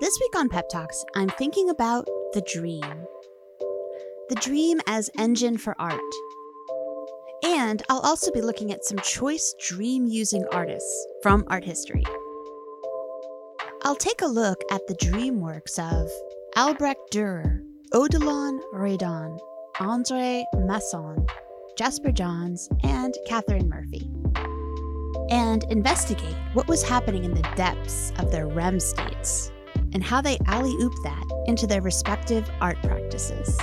This week on Pep Talks, I'm thinking about the dream. The dream as engine for art. And I'll also be looking at some choice dream using artists from art history. I'll take a look at the dream works of Albrecht Dürer, Odilon Redon, Andre Masson, Jasper Johns, and Catherine Murphy. And investigate what was happening in the depths of their REM states and how they alley oop that into their respective art practices.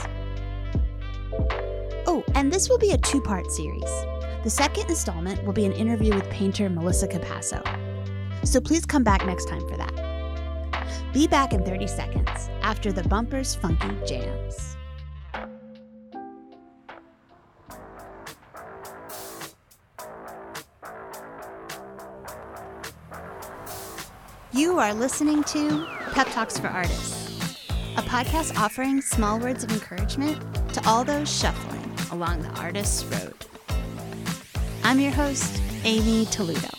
Oh, and this will be a two part series. The second installment will be an interview with painter Melissa Capasso. So please come back next time for that. Be back in 30 seconds after the bumper's funky jams. You are listening to Pep Talks for Artists, a podcast offering small words of encouragement to all those shuffling along the artist's road. I'm your host, Amy Toledo.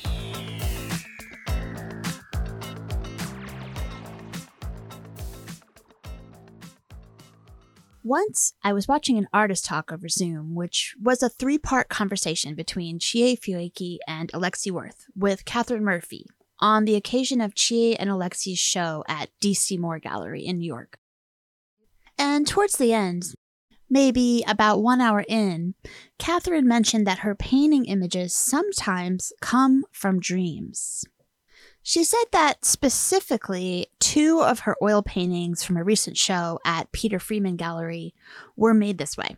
Once, I was watching an artist talk over Zoom, which was a three part conversation between Chie Fueki and Alexi Worth with Catherine Murphy, on the occasion of Chie and Alexi's show at DC Moore Gallery in New York. And towards the end, maybe about one hour in, Catherine mentioned that her painting images sometimes come from dreams. She said that specifically two of her oil paintings from a recent show at Peter Freeman Gallery were made this way.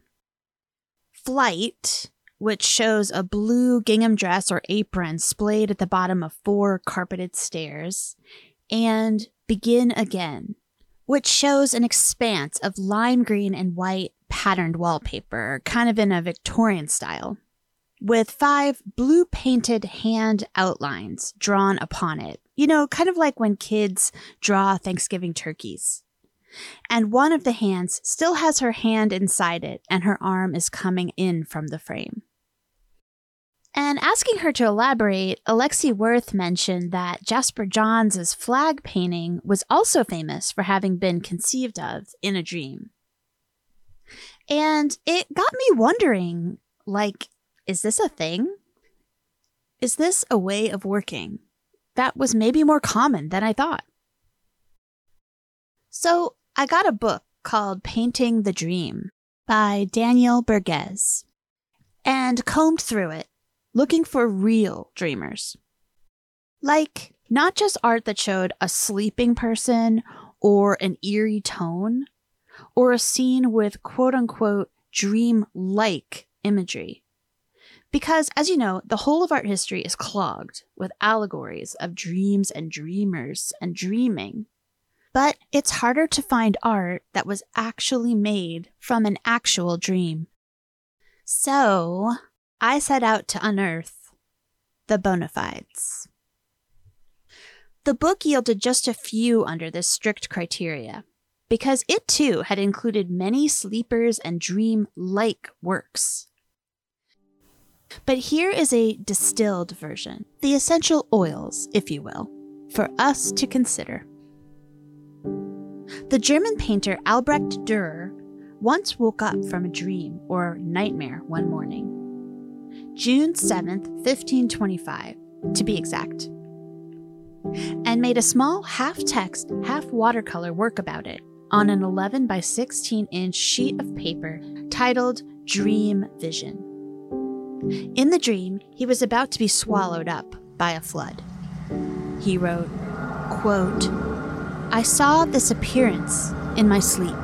Flight which shows a blue gingham dress or apron splayed at the bottom of four carpeted stairs, and Begin Again, which shows an expanse of lime green and white patterned wallpaper, kind of in a Victorian style, with five blue painted hand outlines drawn upon it. You know, kind of like when kids draw Thanksgiving turkeys. And one of the hands still has her hand inside it, and her arm is coming in from the frame. And asking her to elaborate, Alexi Worth mentioned that Jasper Johns' flag painting was also famous for having been conceived of in a dream. And it got me wondering like, is this a thing? Is this a way of working that was maybe more common than I thought? So I got a book called Painting the Dream by Daniel Bergez and combed through it looking for real dreamers. Like, not just art that showed a sleeping person or an eerie tone, or a scene with quote unquote dream like imagery. Because, as you know, the whole of art history is clogged with allegories of dreams and dreamers and dreaming. But it's harder to find art that was actually made from an actual dream. So, I set out to unearth the bona fides. The book yielded just a few under this strict criteria, because it too had included many sleepers and dream like works. But here is a distilled version, the essential oils, if you will, for us to consider. The German painter Albrecht Dürer once woke up from a dream or nightmare one morning. June 7th, 1525, to be exact, and made a small half text, half watercolor work about it on an 11 by 16 inch sheet of paper titled Dream Vision. In the dream, he was about to be swallowed up by a flood. He wrote, quote, I saw this appearance in my sleep.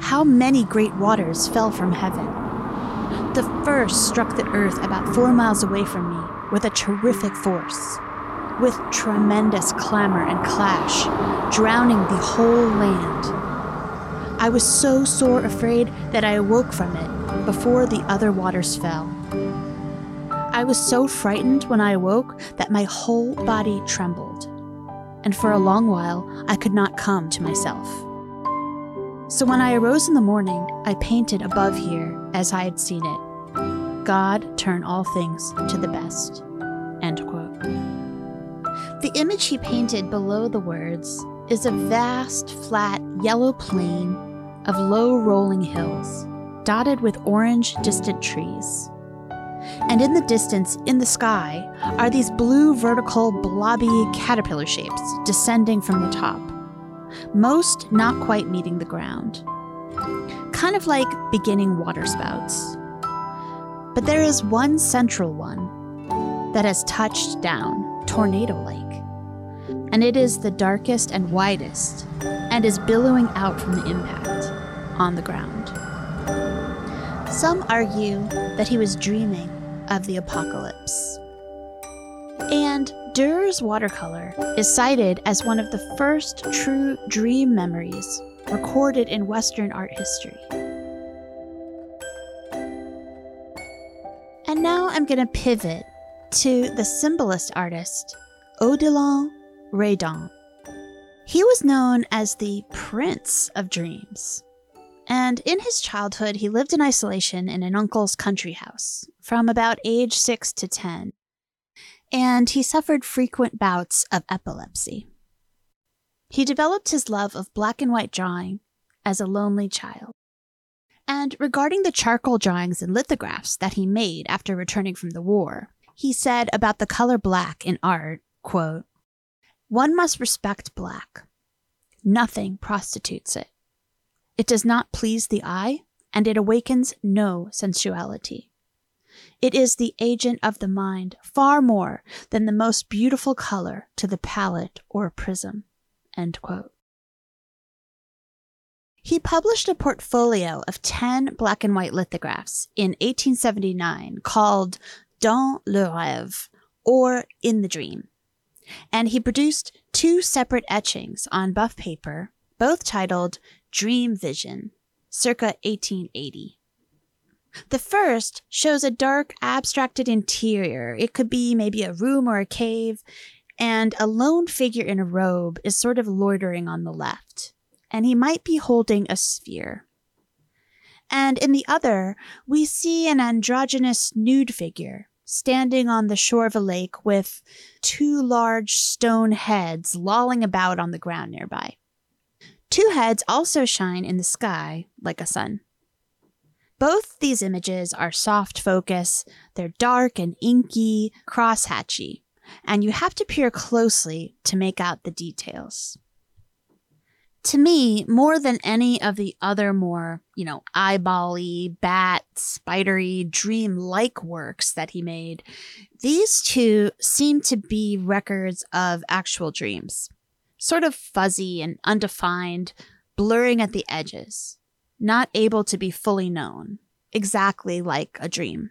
How many great waters fell from heaven the first struck the earth about four miles away from me with a terrific force, with tremendous clamor and clash, drowning the whole land. I was so sore afraid that I awoke from it before the other waters fell. I was so frightened when I awoke that my whole body trembled, and for a long while I could not come to myself. So when I arose in the morning, I painted above here as I had seen it. God turn all things to the best. End quote. The image he painted below the words is a vast, flat, yellow plain of low rolling hills, dotted with orange, distant trees. And in the distance, in the sky, are these blue, vertical, blobby caterpillar shapes descending from the top, most not quite meeting the ground. Kind of like beginning waterspouts. But there is one central one that has touched down, tornado like and it is the darkest and widest, and is billowing out from the impact on the ground. Some argue that he was dreaming of the apocalypse. And Durer's watercolor is cited as one of the first true dream memories recorded in Western art history. And now I'm going to pivot to the symbolist artist Odilon Redon. He was known as the Prince of Dreams. And in his childhood, he lived in isolation in an uncle's country house from about age 6 to 10. And he suffered frequent bouts of epilepsy. He developed his love of black and white drawing as a lonely child. And regarding the charcoal drawings and lithographs that he made after returning from the war, he said about the color black in art, quote, one must respect black. Nothing prostitutes it. It does not please the eye, and it awakens no sensuality. It is the agent of the mind far more than the most beautiful color to the palette or prism. He published a portfolio of 10 black and white lithographs in 1879 called Dans le rêve, or In the Dream and he produced two separate etchings on buff paper, both titled Dream Vision, circa 1880. The first shows a dark, abstracted interior. It could be maybe a room or a cave, and a lone figure in a robe is sort of loitering on the left, and he might be holding a sphere. And in the other, we see an androgynous nude figure standing on the shore of a lake with two large stone heads lolling about on the ground nearby. Two heads also shine in the sky like a sun. Both these images are soft focus, they're dark and inky, crosshatchy, and you have to peer closely to make out the details. To me, more than any of the other more, you know, eyebally, bat, spidery, dream like works that he made, these two seem to be records of actual dreams. Sort of fuzzy and undefined, blurring at the edges, not able to be fully known, exactly like a dream.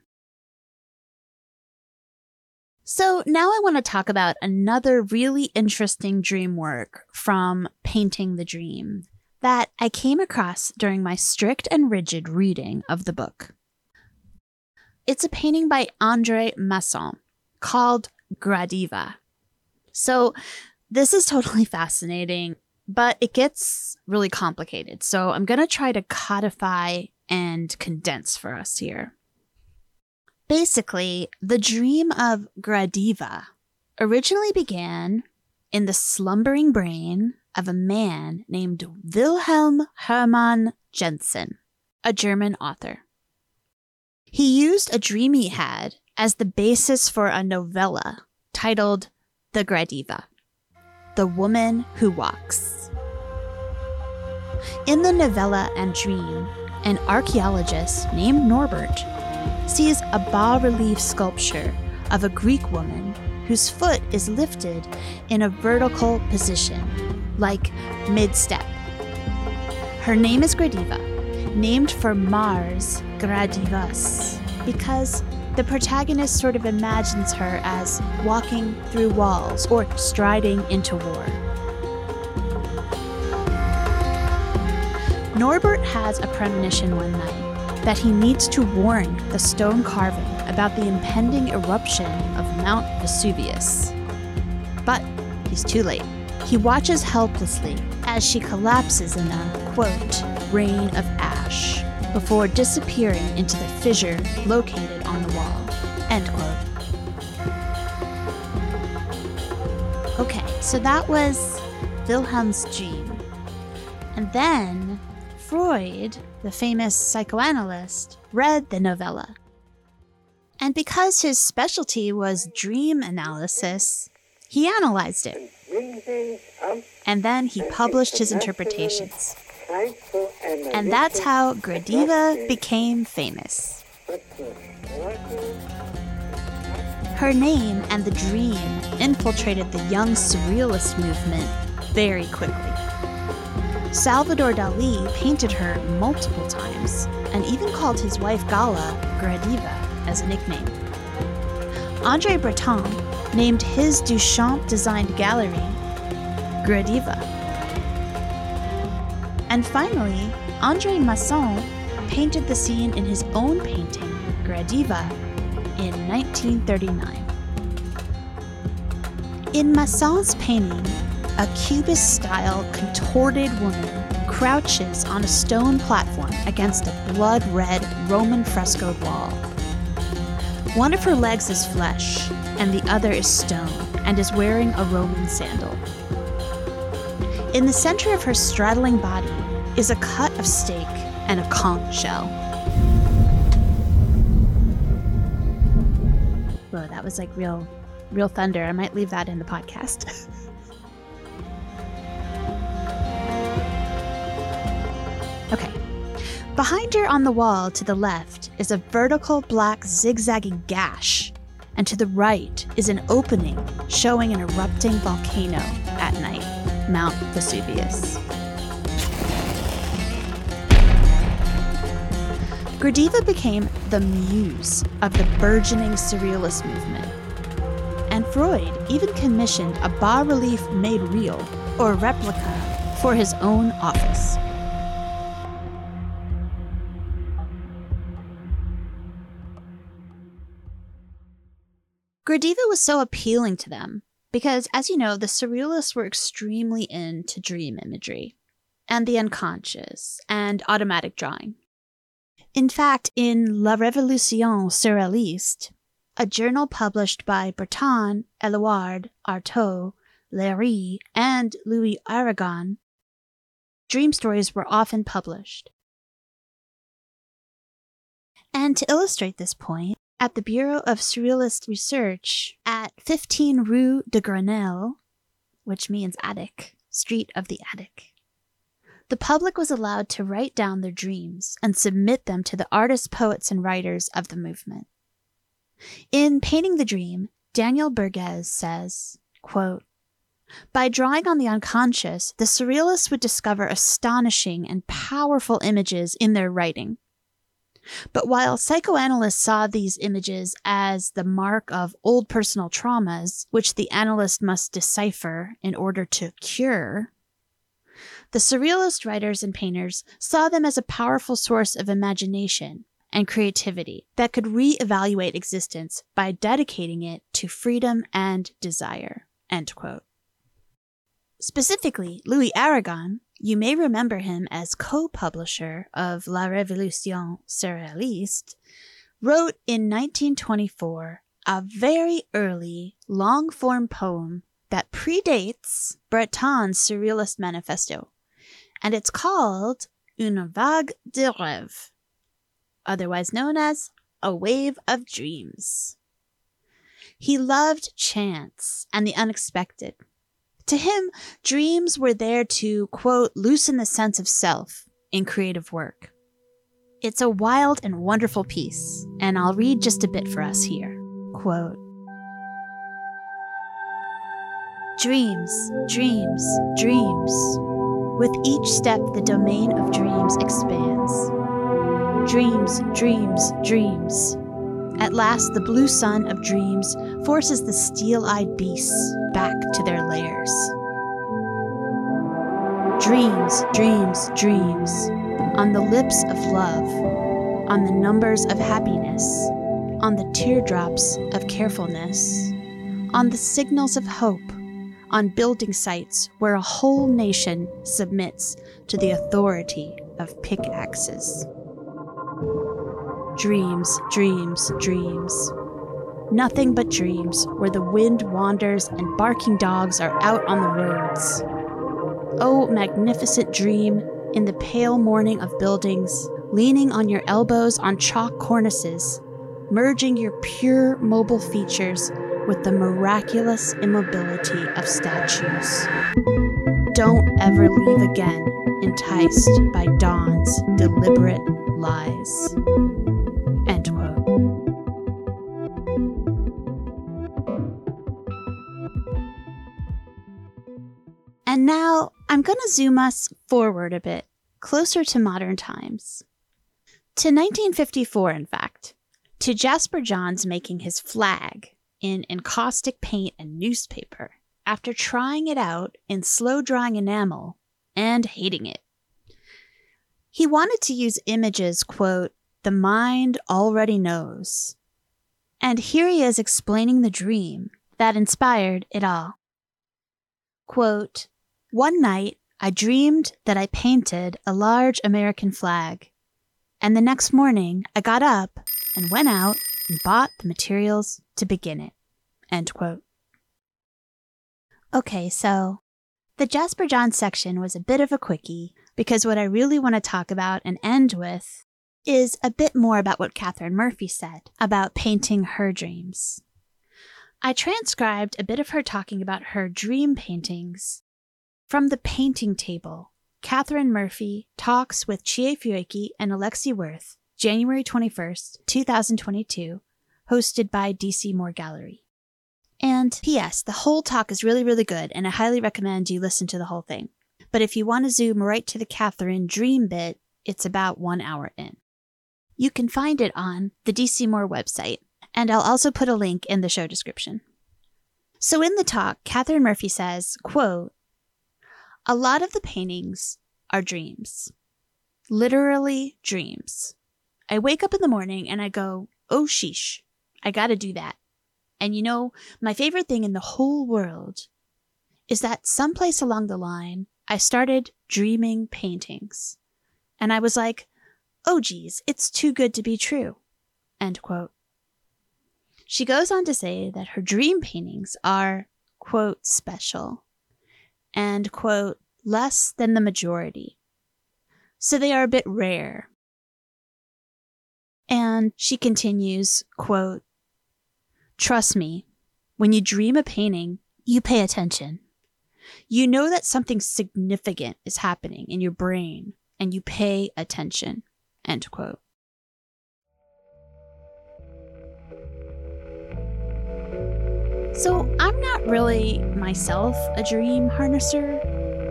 So now I want to talk about another really interesting dream work from Painting the Dream that I came across during my strict and rigid reading of the book. It's a painting by Andre Masson called Gradiva. So this is totally fascinating, but it gets really complicated. So I'm going to try to codify and condense for us here. Basically, the dream of Gradiva originally began in the slumbering brain of a man named Wilhelm Hermann Jensen, a German author. He used a dream he had as the basis for a novella titled The Gradiva, The Woman Who Walks. In the novella and dream, an archaeologist named Norbert sees a bas relief sculpture of a Greek woman whose foot is lifted in a vertical position, like mid step. Her name is Gradiva, named for Mars Gradivus, because the protagonist sort of imagines her as walking through walls or striding into war. Norbert has a premonition one night that he needs to warn the stone carving about the impending eruption of Mount Vesuvius. But he's too late. He watches helplessly as she collapses in a, quote, rain of ash before disappearing into the fissure located on the wall, end quote. Okay, So that was Wilhelm's dream. And then Freud, the famous psychoanalyst, read the novella. And because his specialty was dream analysis, he analyzed it. And then he published his interpretations. And that's how Gradiva became famous. Her name and the dream infiltrated the young surrealist movement very quickly. Salvador Dali painted her multiple times and even called his wife Gala Gradiva as a nickname. Andre Breton named his Duchamp designed gallery Gradiva. And finally, Andre Masson painted the scene in his own painting, Gradiva, in 1939. In Masson's painting, a cubist style contorted woman crouches on a stone platform against a blood red Roman frescoed wall. One of her legs is flesh, and the other is stone, and is wearing a Roman sandal. In the center of her straddling body is a cut of steak and a conch shell. Whoa, that was like real, real thunder. I might leave that in the podcast. okay. Behind her on the wall to the left is a vertical black zigzagging gash, and to the right is an opening showing an erupting volcano at night, Mount Vesuvius. Gradiva became the muse of the burgeoning Surrealist movement. And Freud even commissioned a bas relief made real, or replica, for his own office. Gradiva was so appealing to them because, as you know, the Surrealists were extremely into dream imagery and the unconscious and automatic drawing. In fact, in La Révolution Surréaliste, a journal published by Breton, Eluard, Artaud, Leiris, and Louis Aragon, dream stories were often published. And to illustrate this point, at the Bureau of Surrealist Research at 15 Rue de Grenelle, which means attic, Street of the Attic. The public was allowed to write down their dreams and submit them to the artists, poets, and writers of the movement. In Painting the Dream, Daniel Bergez says, quote, by drawing on the unconscious, the surrealists would discover astonishing and powerful images in their writing. But while psychoanalysts saw these images as the mark of old personal traumas, which the analyst must decipher in order to cure, the surrealist writers and painters saw them as a powerful source of imagination and creativity that could re-evaluate existence by dedicating it to freedom and desire. Specifically, Louis Aragon, you may remember him as co publisher of La Révolution Surréaliste, wrote in 1924 a very early long form poem that predates Breton's Surrealist Manifesto, and it's called Une vague de rêve, otherwise known as A Wave of Dreams. He loved chance and the unexpected to him, dreams were there to, quote, loosen the sense of self in creative work. It's a wild and wonderful piece, and I'll read just a bit for us here. Quote Dreams, dreams, dreams. With each step, the domain of dreams expands. Dreams, dreams, dreams. At last, the blue sun of dreams forces the steel eyed beasts back to their lairs. Dreams, dreams, dreams, on the lips of love, on the numbers of happiness, on the teardrops of carefulness, on the signals of hope, on building sites where a whole nation submits to the authority of pickaxes. Dreams, dreams, dreams nothing but dreams where the wind wanders and barking dogs are out on the roads. Oh, magnificent dream in the pale morning of buildings, leaning on your elbows on chalk cornices, merging your pure mobile features with the miraculous immobility of statues. Don't ever leave again, enticed by dawn's deliberate lies. Now I'm going to zoom us forward a bit, closer to modern times. To 1954, in fact, to Jasper Johns making his flag in encaustic paint and newspaper after trying it out in slow drying enamel and hating it. He wanted to use images, quote, the mind already knows. And here he is explaining the dream that inspired it all. Quote, One night I dreamed that I painted a large American flag, and the next morning I got up and went out and bought the materials to begin it. End quote. Okay, so the Jasper John section was a bit of a quickie because what I really want to talk about and end with is a bit more about what Catherine Murphy said about painting her dreams. I transcribed a bit of her talking about her dream paintings from the painting table. Catherine Murphy talks with Chie Fueki and Alexi Worth January 21st, 2022, hosted by DC Moore Gallery. And P.S., the whole talk is really, really good, and I highly recommend you listen to the whole thing. But if you want to zoom right to the Catherine dream bit, it's about one hour in. You can find it on the DC Moore website, and I'll also put a link in the show description. So in the talk, Catherine Murphy says, quote, A lot of the paintings are dreams. Literally dreams. I wake up in the morning and I go, oh sheesh, I gotta do that. And you know, my favorite thing in the whole world is that someplace along the line, I started dreaming paintings. And I was like, oh geez, it's too good to be true. End quote. She goes on to say that her dream paintings are, quote, special and, quote, less than the majority. So they are a bit rare and she continues, quote, Trust me, when you dream a painting, you pay attention. You know that something significant is happening in your brain and you pay attention. End quote. So, I'm not really myself a dream harnesser,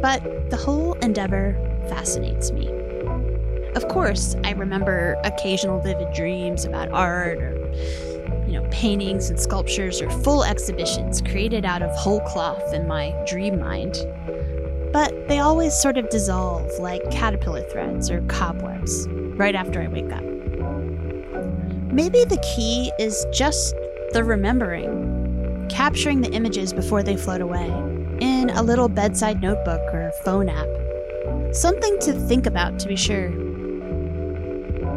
but the whole endeavor fascinates me. Of course, I remember occasional vivid dreams about art or, you know, paintings and sculptures or full exhibitions created out of whole cloth in my dream mind. But they always sort of dissolve like caterpillar threads or cobwebs right after I wake up. Maybe the key is just the remembering, capturing the images before they float away in a little bedside notebook or phone app. Something to think about, to be sure.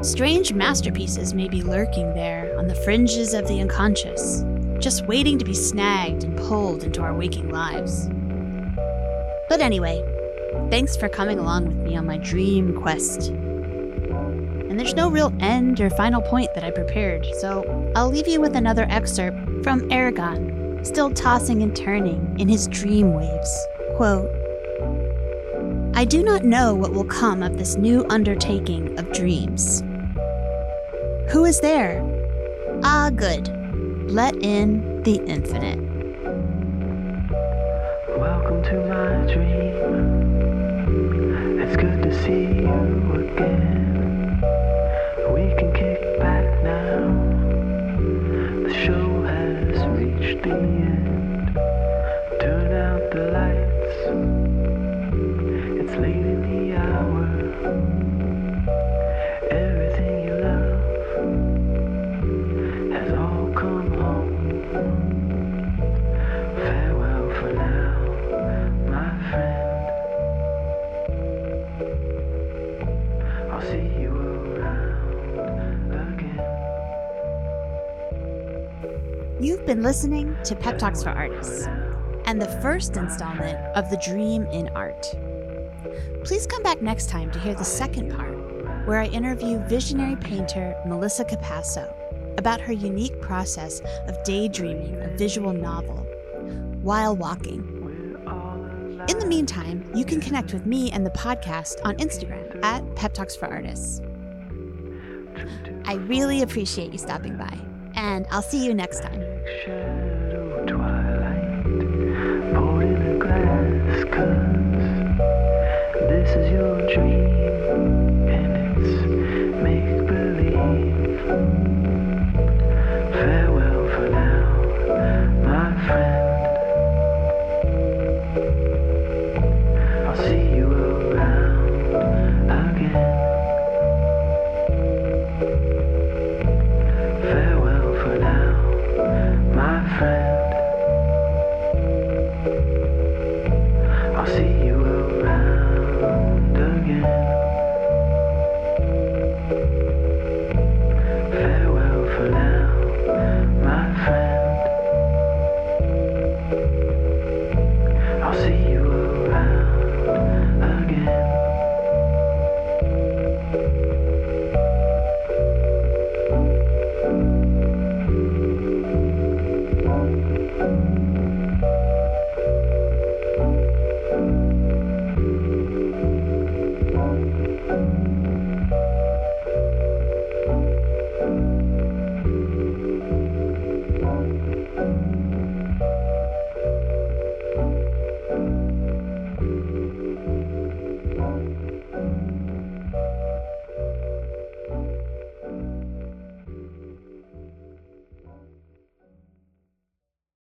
Strange masterpieces may be lurking there on the fringes of the unconscious, just waiting to be snagged and pulled into our waking lives. But anyway, thanks for coming along with me on my dream quest. And there's no real end or final point that I prepared, so I'll leave you with another excerpt from Aragon, still tossing and turning in his dream waves. Quote, I do not know what will come of this new undertaking of dreams. Who is there? Ah, good. Let in the infinite. Welcome to my dream. It's good to see you again. You've been listening to Pep Talks for Artists and the first installment of The Dream in Art. Please come back next time to hear the second part, where I interview visionary painter Melissa Capasso about her unique process of daydreaming a visual novel while walking. In the meantime, you can connect with me and the podcast on Instagram at Pep Talks for Artists. I really appreciate you stopping by, and I'll see you next time shadow twilight poured in a glass cup.